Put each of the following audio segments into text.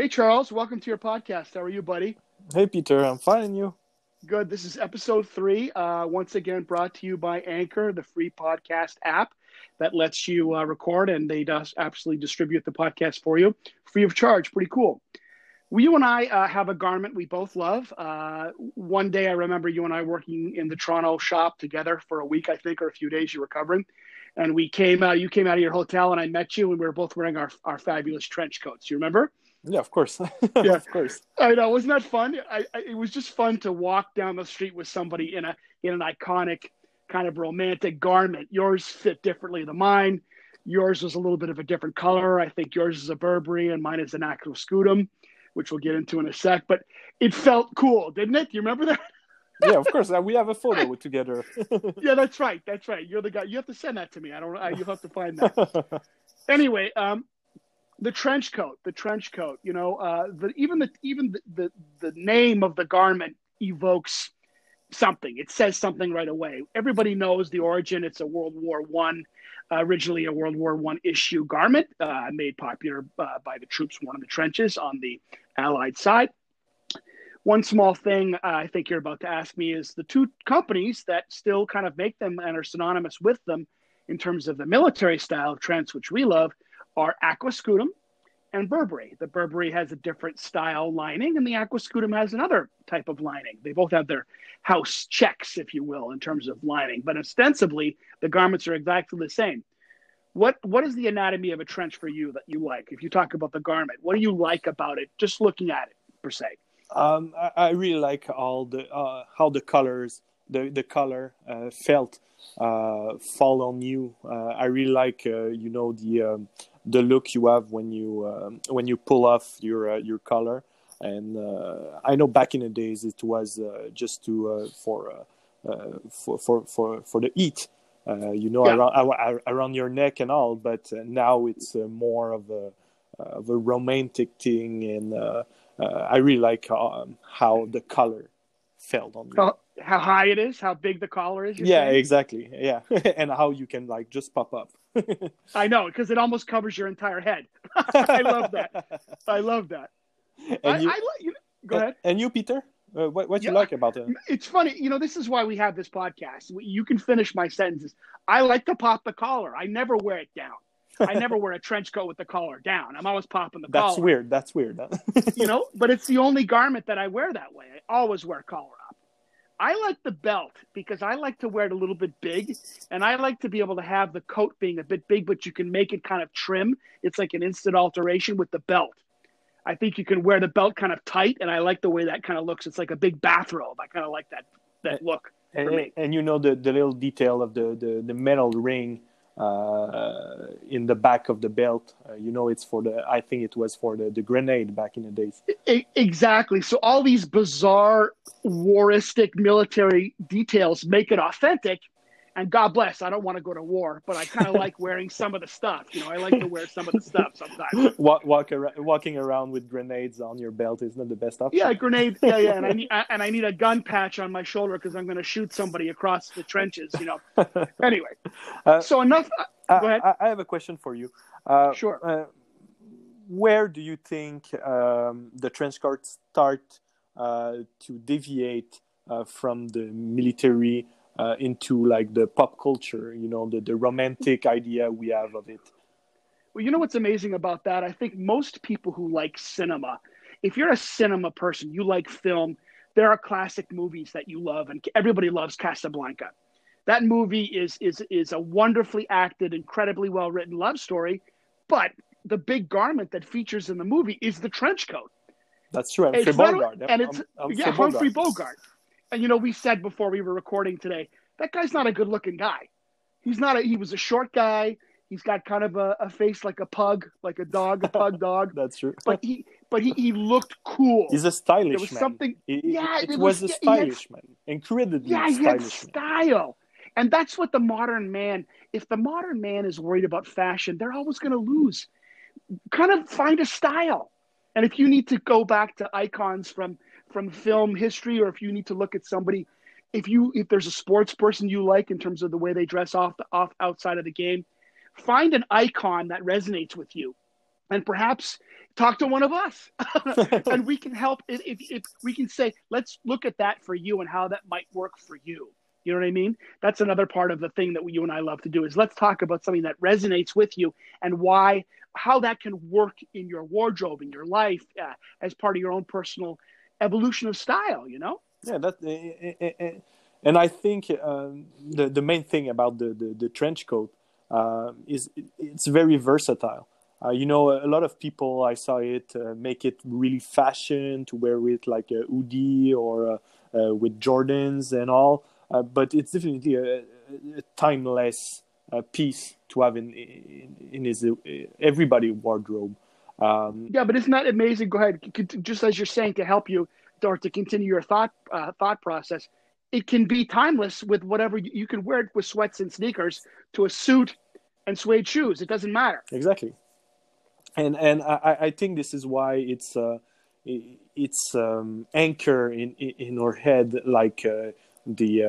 Hey, Charles, welcome to your podcast. How are you, buddy? Hey, Peter, I'm fine. And you? Good. This is episode three. Uh, once again, brought to you by Anchor, the free podcast app that lets you uh, record and they does absolutely distribute the podcast for you free of charge. Pretty cool. Well, you and I uh, have a garment we both love. Uh, one day, I remember you and I working in the Toronto shop together for a week, I think, or a few days. You were covering, and we came out. You came out of your hotel, and I met you, and we were both wearing our our fabulous trench coats. You remember? Yeah, of course. Yeah. of course. I know. Wasn't that fun? I, I, it was just fun to walk down the street with somebody in a in an iconic kind of romantic garment. Yours fit differently than mine. Yours was a little bit of a different color. I think yours is a Burberry and mine is an Aquascutum, which we'll get into in a sec. But it felt cool, didn't it? Do you remember that? yeah, of course. Uh, we have a photo together. yeah, that's right. That's right. You're the guy. You have to send that to me. I don't. I, you have to find that. anyway, um, the trench coat. The trench coat. You know, uh, the even the even the, the the name of the garment evokes something. It says something right away. Everybody knows the origin. It's a World War One, uh, originally a World War One issue garment, uh, made popular uh, by the troops worn in the trenches on the Allied side. One small thing uh, I think you're about to ask me is the two companies that still kind of make them and are synonymous with them in terms of the military style of trench, which we love, are Aquascutum and Burberry. The Burberry has a different style lining, and the Aquascutum has another type of lining. They both have their house checks, if you will, in terms of lining, but ostensibly the garments are exactly the same. What what is the anatomy of a trench for you that you like? If you talk about the garment, what do you like about it? Just looking at it per se. Um, I, I really like all the uh, how the colors, the the color uh, felt uh, fall on you. Uh, I really like uh, you know the um, the look you have when you um, when you pull off your uh, your collar. And I know back in the days it was just to for, for for for for the heat. Uh, you know, Yeah. around, around your neck and all. But uh, now it's uh, more of a of a romantic thing, and uh, uh, I really like um, how the color felt on. How, how high it is, how big the collar is. yeah, saying? exactly. Yeah, and how you can like just pop up. I know because it almost covers your entire head. I love that. I love that. I, and you, I you know, go ahead. And you, Peter, uh, what what you Yeah. like about it? It's funny, you know. This is why we have this podcast. You can finish my sentences. I like to pop the collar. I never wear it down. I never wear a trench coat with the collar down. I'm always popping the That's collar. That's weird. That's weird. you know. But it's the only garment that I wear that way. I always wear collar. I like the belt because I like to wear it a little bit big, and I like to be able to have the coat being a bit big, but you can make it kind of trim. It's like an instant alteration with the belt. I think you can wear the belt kind of tight, and I like the way that kind of looks. It's like a big bathrobe. I kind of like that that look. and, for me. and you know the, the little detail of the, the, the metal ring uh, in the back of the belt. Uh, you know, it's for the. I think it was for the, the grenade back in the days. Exactly. So all these bizarre waristic military details make it authentic. And God bless. I don't want to go to war, but I kind of like wearing some of the stuff. You know, I like to wear some of the stuff sometimes. Walk, walk around, walking around with grenades on your belt is not the best option. Yeah, grenade. Yeah, yeah. And I need and I need a gun patch on my shoulder because I'm going to shoot somebody across the trenches. You know. Anyway, Uh, so enough. I, Go ahead. I, I have a question for you. Uh, Sure. Uh, where do you think um, the trench coat start uh, to deviate uh, from the military uh, into like the pop culture? You know, the, the romantic idea we have of it. Well, you know what's amazing about that? I think most people who like cinema, if you're a cinema person, you like film, there are classic movies that you love, and everybody loves Casablanca. That movie is is is a wonderfully acted, incredibly well written love story, but the big garment that features in the movie is the trench coat. That's true. Humphrey It's Bogart. and it's yeah, Humphrey Bogart. And you know, we said before we were recording today, that guy's not a good looking guy. He's not a he was a short guy. He's got kind of a, a face like a pug, like a dog, a pug dog. That's true. But he but he, he looked cool. He's a stylish There was man. something- It, yeah, it, it was, was- a he had- stylish man, incredibly yeah, he had stylish man. style. And that's what the modern man, if the modern man is worried about fashion, they're always going to lose. Kind of find a style. And if you need to go back to icons from from film history or if you need to look at somebody if you if there's a sports person you like in terms of the way they dress off the off outside of the game, find an icon that resonates with you. And perhaps talk to one of us. And we can help if, if, if, we can say let's look at that for you and how that might work for you. You know what i mean? That's another part of the thing that we, you and i love to do is let's talk about something that resonates with you and why how that can work in your wardrobe in your life uh, as part of your own personal evolution of style you know yeah that eh, eh, eh, and i think um, the the main thing about the the, the trench coat uh, is it's very versatile uh, you know, a lot of people I saw it uh, make it really fashion to wear with like a hoodie or uh, uh with Jordans and all. Uh, but it's definitely a, a timeless uh, piece to have in in, in his everybody wardrobe. Um, yeah, but isn't that amazing? Go ahead, just as you're saying to help you or to continue your thought thought process. It can be timeless with whatever you, you can wear it with sweats and sneakers to a suit and suede shoes. It doesn't matter. Exactly and and I, I think this is why it's uh, it's um, anchor in in our head like uh, the, uh,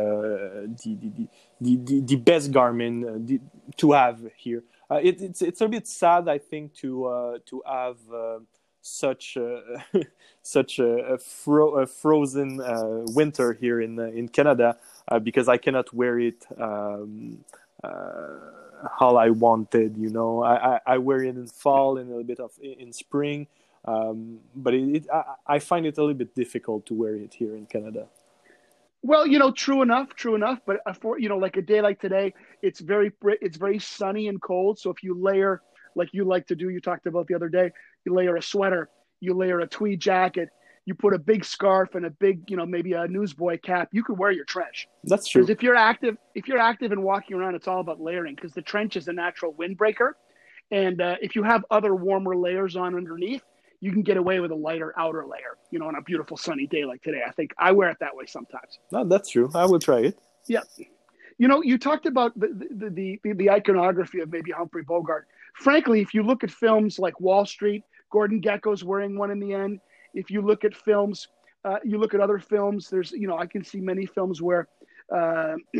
the, the, the, the the best garment uh, to have here. Uh, it, it's it's a bit sad I think to uh, to have such such a, a, fro- a frozen winter here in in Canada because I cannot wear it. Um, how I wanted. You know, I, I, I, wear it in fall and a little bit of in spring, um, but it, it, I, I find it a little bit difficult to wear it here in Canada. Well, you know, true enough, true enough. But for you know, like a day like today, it's very it's very sunny and cold. So if you layer, like you like to do, you talked about the other day, you layer a sweater, you layer a tweed jacket, you put a big scarf and a big, you know, maybe a newsboy cap, you could wear your trench. That's true. Because if you're active, if you're active and walking around, it's all about layering because the trench is a natural windbreaker. And uh, if you have other warmer layers on underneath, you can get away with a lighter outer layer, you know, on a beautiful sunny day like today. I think I wear it that way sometimes. No, that's true. I will try it. Yeah. You know, you talked about the, the, the, the iconography of maybe Humphrey Bogart. Frankly, if you look at films like Wall Street, Gordon Gekko's wearing one in the end if you look at films, uh, you look at other films. There's, you know, I can see many films where uh,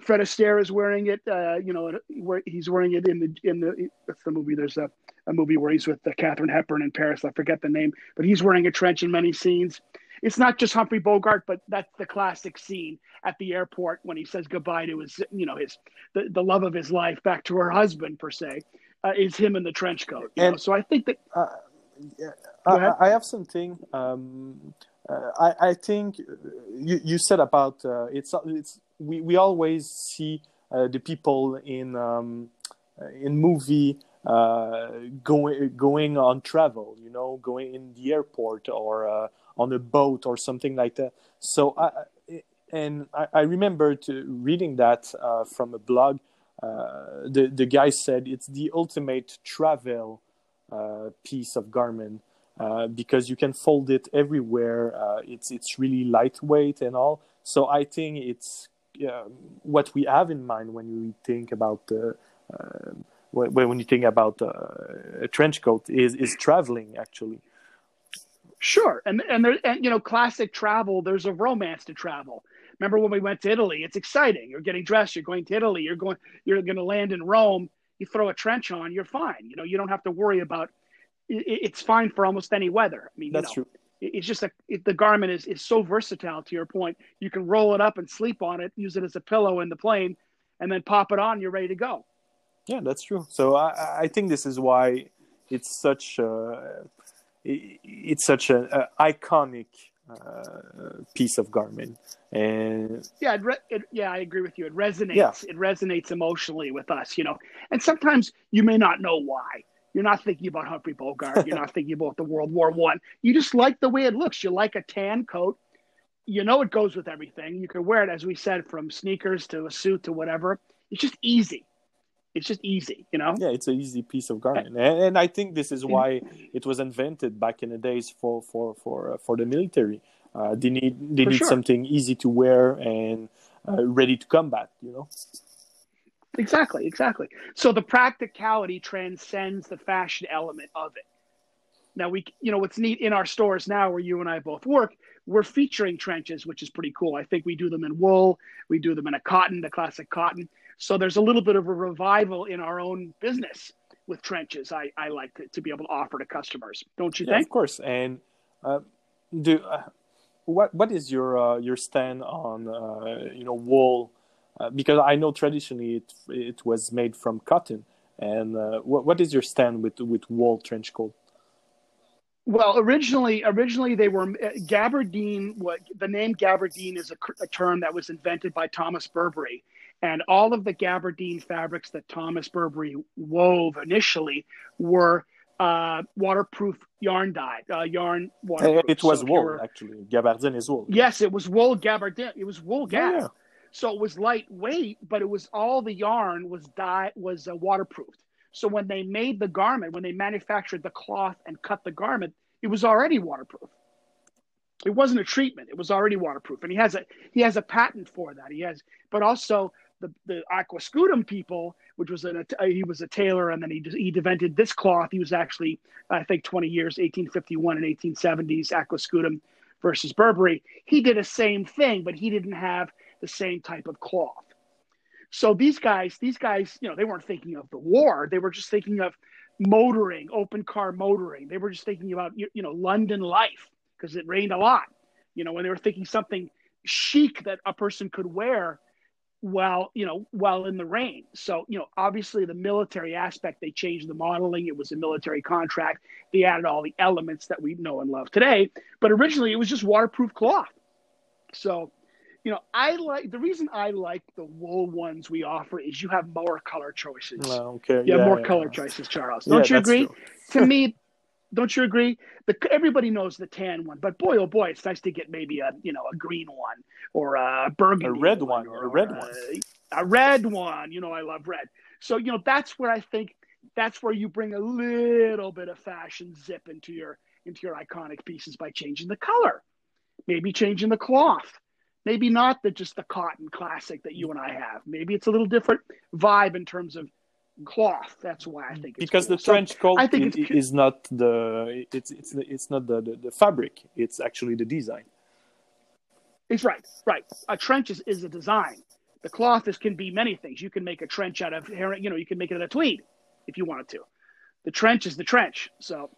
Fred Astaire is wearing it. Uh, you know, where he's wearing it in the in the what's the movie? There's a, a movie where he's with uh, Katharine Hepburn in Paris. I forget the name, but he's wearing a trench in many scenes. It's not just Humphrey Bogart, but that's the classic scene at the airport when he says goodbye to his, you know, his the, the love of his life back to her husband per se, uh, is him in the trench coat. and, know? So I think that uh, yeah, I, I, have something. Um, uh, I, I think you, you said about uh, it's it's we, we always see uh, the people in um, in movie going going on travel. You know, going in the airport or uh, on a boat or something like that. So I and I, I remember to reading that uh, from a blog. the the guy said it's the ultimate travel uh, piece of garment uh, because you can fold it everywhere. Uh, it's it's really lightweight and all. So I think it's what we have in mind when we think about the when, when you think about uh, a trench coat is is traveling actually. Sure, and and there and you know classic travel. There's a romance to travel. Remember when we went to Italy? It's exciting. You're getting dressed. You're going to Italy. You're going. You're going to land in Rome you throw a trench on, you're fine. You know, you don't have to worry about. It, it's fine for almost any weather. I mean, that's you know, true. It's just a it, the garment is is so versatile. To your point, you can roll it up and sleep on it, use it as a pillow in the plane, and then pop it on. You're ready to go. Yeah, that's true. So I I think this is why it's such a it's such an iconic uh, piece of garment and yeah it, re- it, yeah i agree with you. It resonates. Yeah. it resonates emotionally with us you know. And sometimes you may not know why. You're not thinking about humphrey bogart. You're not thinking about the world war one. You just like the way it looks. You like a tan coat. You know it goes with everything. You can wear it as we said from sneakers to a suit to whatever. It's just easy it's just easy, you know. Yeah, it's an easy piece of garment, and, and I think this is why it was invented back in the days for for for uh, for the military. Uh, they need they for need sure. something easy to wear and uh, ready to combat. You know. Exactly, exactly. So the practicality transcends the fashion element of it. Now we, you know, what's neat in our stores now, where you and I both work, we're featuring trenches, which is pretty cool. I think we do them in wool, we do them in a cotton, the classic cotton. So there's a little bit of a revival in our own business with trenches. I, I like to, to be able to offer to customers. Don't you yeah, think? Of course. And uh, do uh, what what is your uh, your stand on uh, you know wool? Uh, because I know traditionally it it was made from cotton. And uh, what what is your stand with with wool trench coat? Well, originally, originally they were gabardine. What the name gabardine is a, a, term that was invented by Thomas Burberry, and all of the gabardine fabrics that Thomas Burberry wove initially were uh, waterproof yarn dye, uh, yarn waterproof. It was so wool, were, actually. Gabardine is wool. Yes, it was wool gabardine. It was wool gab. Yeah, yeah. So it was lightweight, but it was all the yarn was dye was uh, waterproofed. So when they made the garment, when they manufactured the cloth and cut the garment, it was already waterproof. It wasn't a treatment; it was already waterproof. And he has a he has a patent for that. He has, but also the the aquascutum people, which was a he was a tailor, and then he he invented this cloth. He was actually I think 20 years, 1851 and 1870s aquascutum versus Burberry. He did the same thing, but he didn't have the same type of cloth. So these guys, these guys, you know, they weren't thinking of the war. They were just thinking of motoring, open car motoring. They were just thinking about, you, you know, London life because it rained a lot. You know, when they were thinking something chic that a person could wear while, you know, while in the rain. So, you know, obviously the military aspect, they changed the modeling. It was a military contract. They added all the elements that we know and love today. But originally it was just waterproof cloth. So, you know, I like the reason I like the wool ones we offer is you have more color choices. Well, okay. You have more yeah, color yeah. choices, Charles. Don't you agree? to me, don't you agree? The, everybody knows the tan one, but boy, oh boy, it's nice to get maybe a you know a green one or a burgundy, a red one, or, a red one, a, a red one. You know, I love red. So you know that's where I think that's where you bring a little bit of fashion zip into your into your iconic pieces by changing the color, maybe changing the cloth maybe not the just the cotton classic that you and I have. Maybe it's a little different vibe in terms of cloth. That's why I think because cool. the trench coat I think is, is not the it's it's it's not the, the, the fabric. It's actually the design. It's right, right. A trench is, is a design. The cloth is can be many things. You can make a trench out of you know you can make it out of tweed if you wanted to. The trench is the trench. So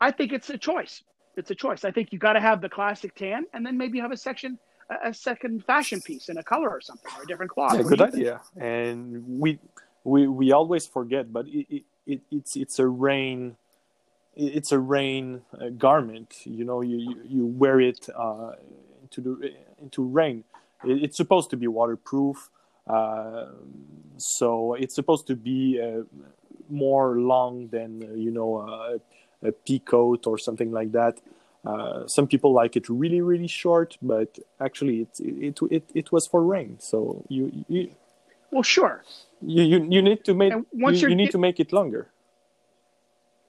I think it's a choice. It's a choice. I think you got to have the classic tan, and then maybe you have a section a second fashion piece in a color or something or a different cloth. Yeah, good idea. Think? And we we we always forget, but it, it, it's it's a rain it's a rain uh, garment. You know, you you, you wear it uh, into the into rain. It, it's supposed to be waterproof, uh, so it's supposed to be uh, more long than uh, you know a pea coat or something like that. Uh, some people like it really really short, but actually it it it, it was for rain. So you, you well sure you you, you need to make you, you need to make it longer.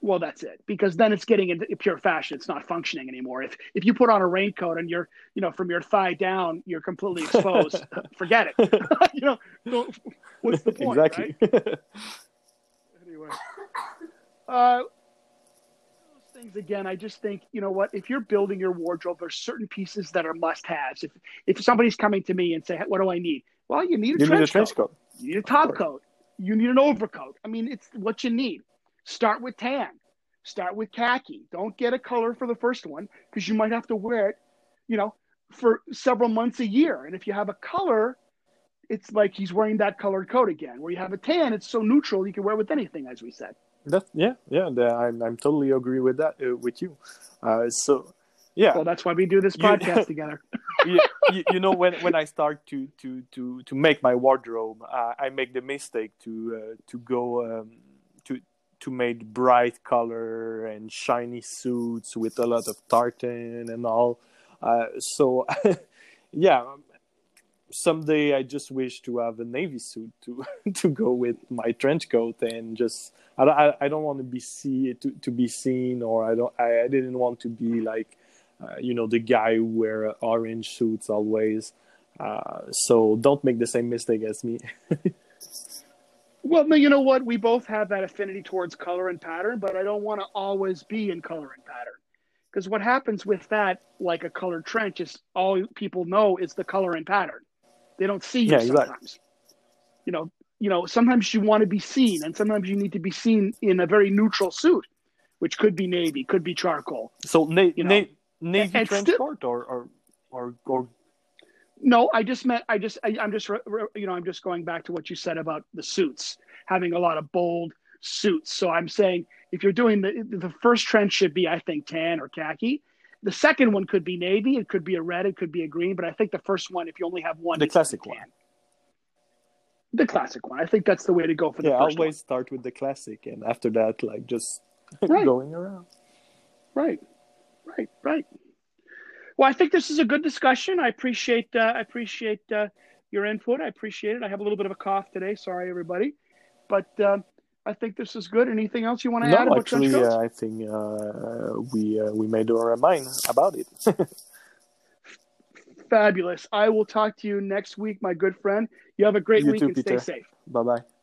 Well, that's it because then it's getting into pure fashion. It's not functioning anymore. If if you put on a raincoat and you're you know from your thigh down you're completely exposed, forget it. you know, what's the point? Exactly. Right? anyway. Uh, things again, I just think, you know what, if you're building your wardrobe, there's certain pieces that are must haves. If if somebody's coming to me and say, What do I need? Well, you need a, you trench, need a trench coat. coat. You need a top coat. You need an overcoat. I mean, it's what you need. Start with tan. Start with khaki. Don't get a color for the first one because you might have to wear it, you know, for several months a year. And if you have a color, it's like he's wearing that colored coat again. Where you have a tan, it's so neutral you can wear it with anything, as we said. That yeah yeah I'm I'm totally agree with that uh, with you. Uh, so yeah. Well, that's why we do this podcast you, together. you, you, you, know when when I start to to to to make my wardrobe, uh, I make the mistake to uh, to go um, to to make bright color and shiny suits with a lot of tartan and all. Uh, so yeah, someday I just wish to have a navy suit to to go with my trench coat and just I I, I don't want to be see to, to be seen or I don't I, I didn't want to be like uh, you know the guy who wear orange suits always. Uh, so don't make the same mistake as me. well, no, you know what? We both have that affinity towards color and pattern, but I don't want to always be in color and pattern because what happens with that, like a colored trench, is all people know is the color and pattern. They don't see you yeah, sometimes. Exactly. You know, you know, sometimes you want to be seen, and sometimes you need to be seen in a very neutral suit, which could be navy, could be charcoal. So na- You know, na- navy and trench still- coat or or or, or No, I just meant I just I, I'm just you know I'm just going back to what you said about the suits having a lot of bold suits. So I'm saying if you're doing the the first trench should be I think tan or khaki. The second one could be navy. It could be a red. It could be a green. But I think the first one, if you only have one, The needs to be classic tan. one. The classic one. I think that's the way to go for the yeah, first always start with the classic, and after that, like just Right. going around. Right, right, right. Well, I think this is a good discussion. I appreciate uh, I appreciate uh, your input. I appreciate it. I have a little bit of a cough today. Sorry, everybody, but um, I think this is good. Anything else you want to add No, actually, uh, I think uh, we uh, we made our mind about it. Fabulous. I will talk to you next week, my good friend. You have a great You week too, and Peter. stay safe. bye bye.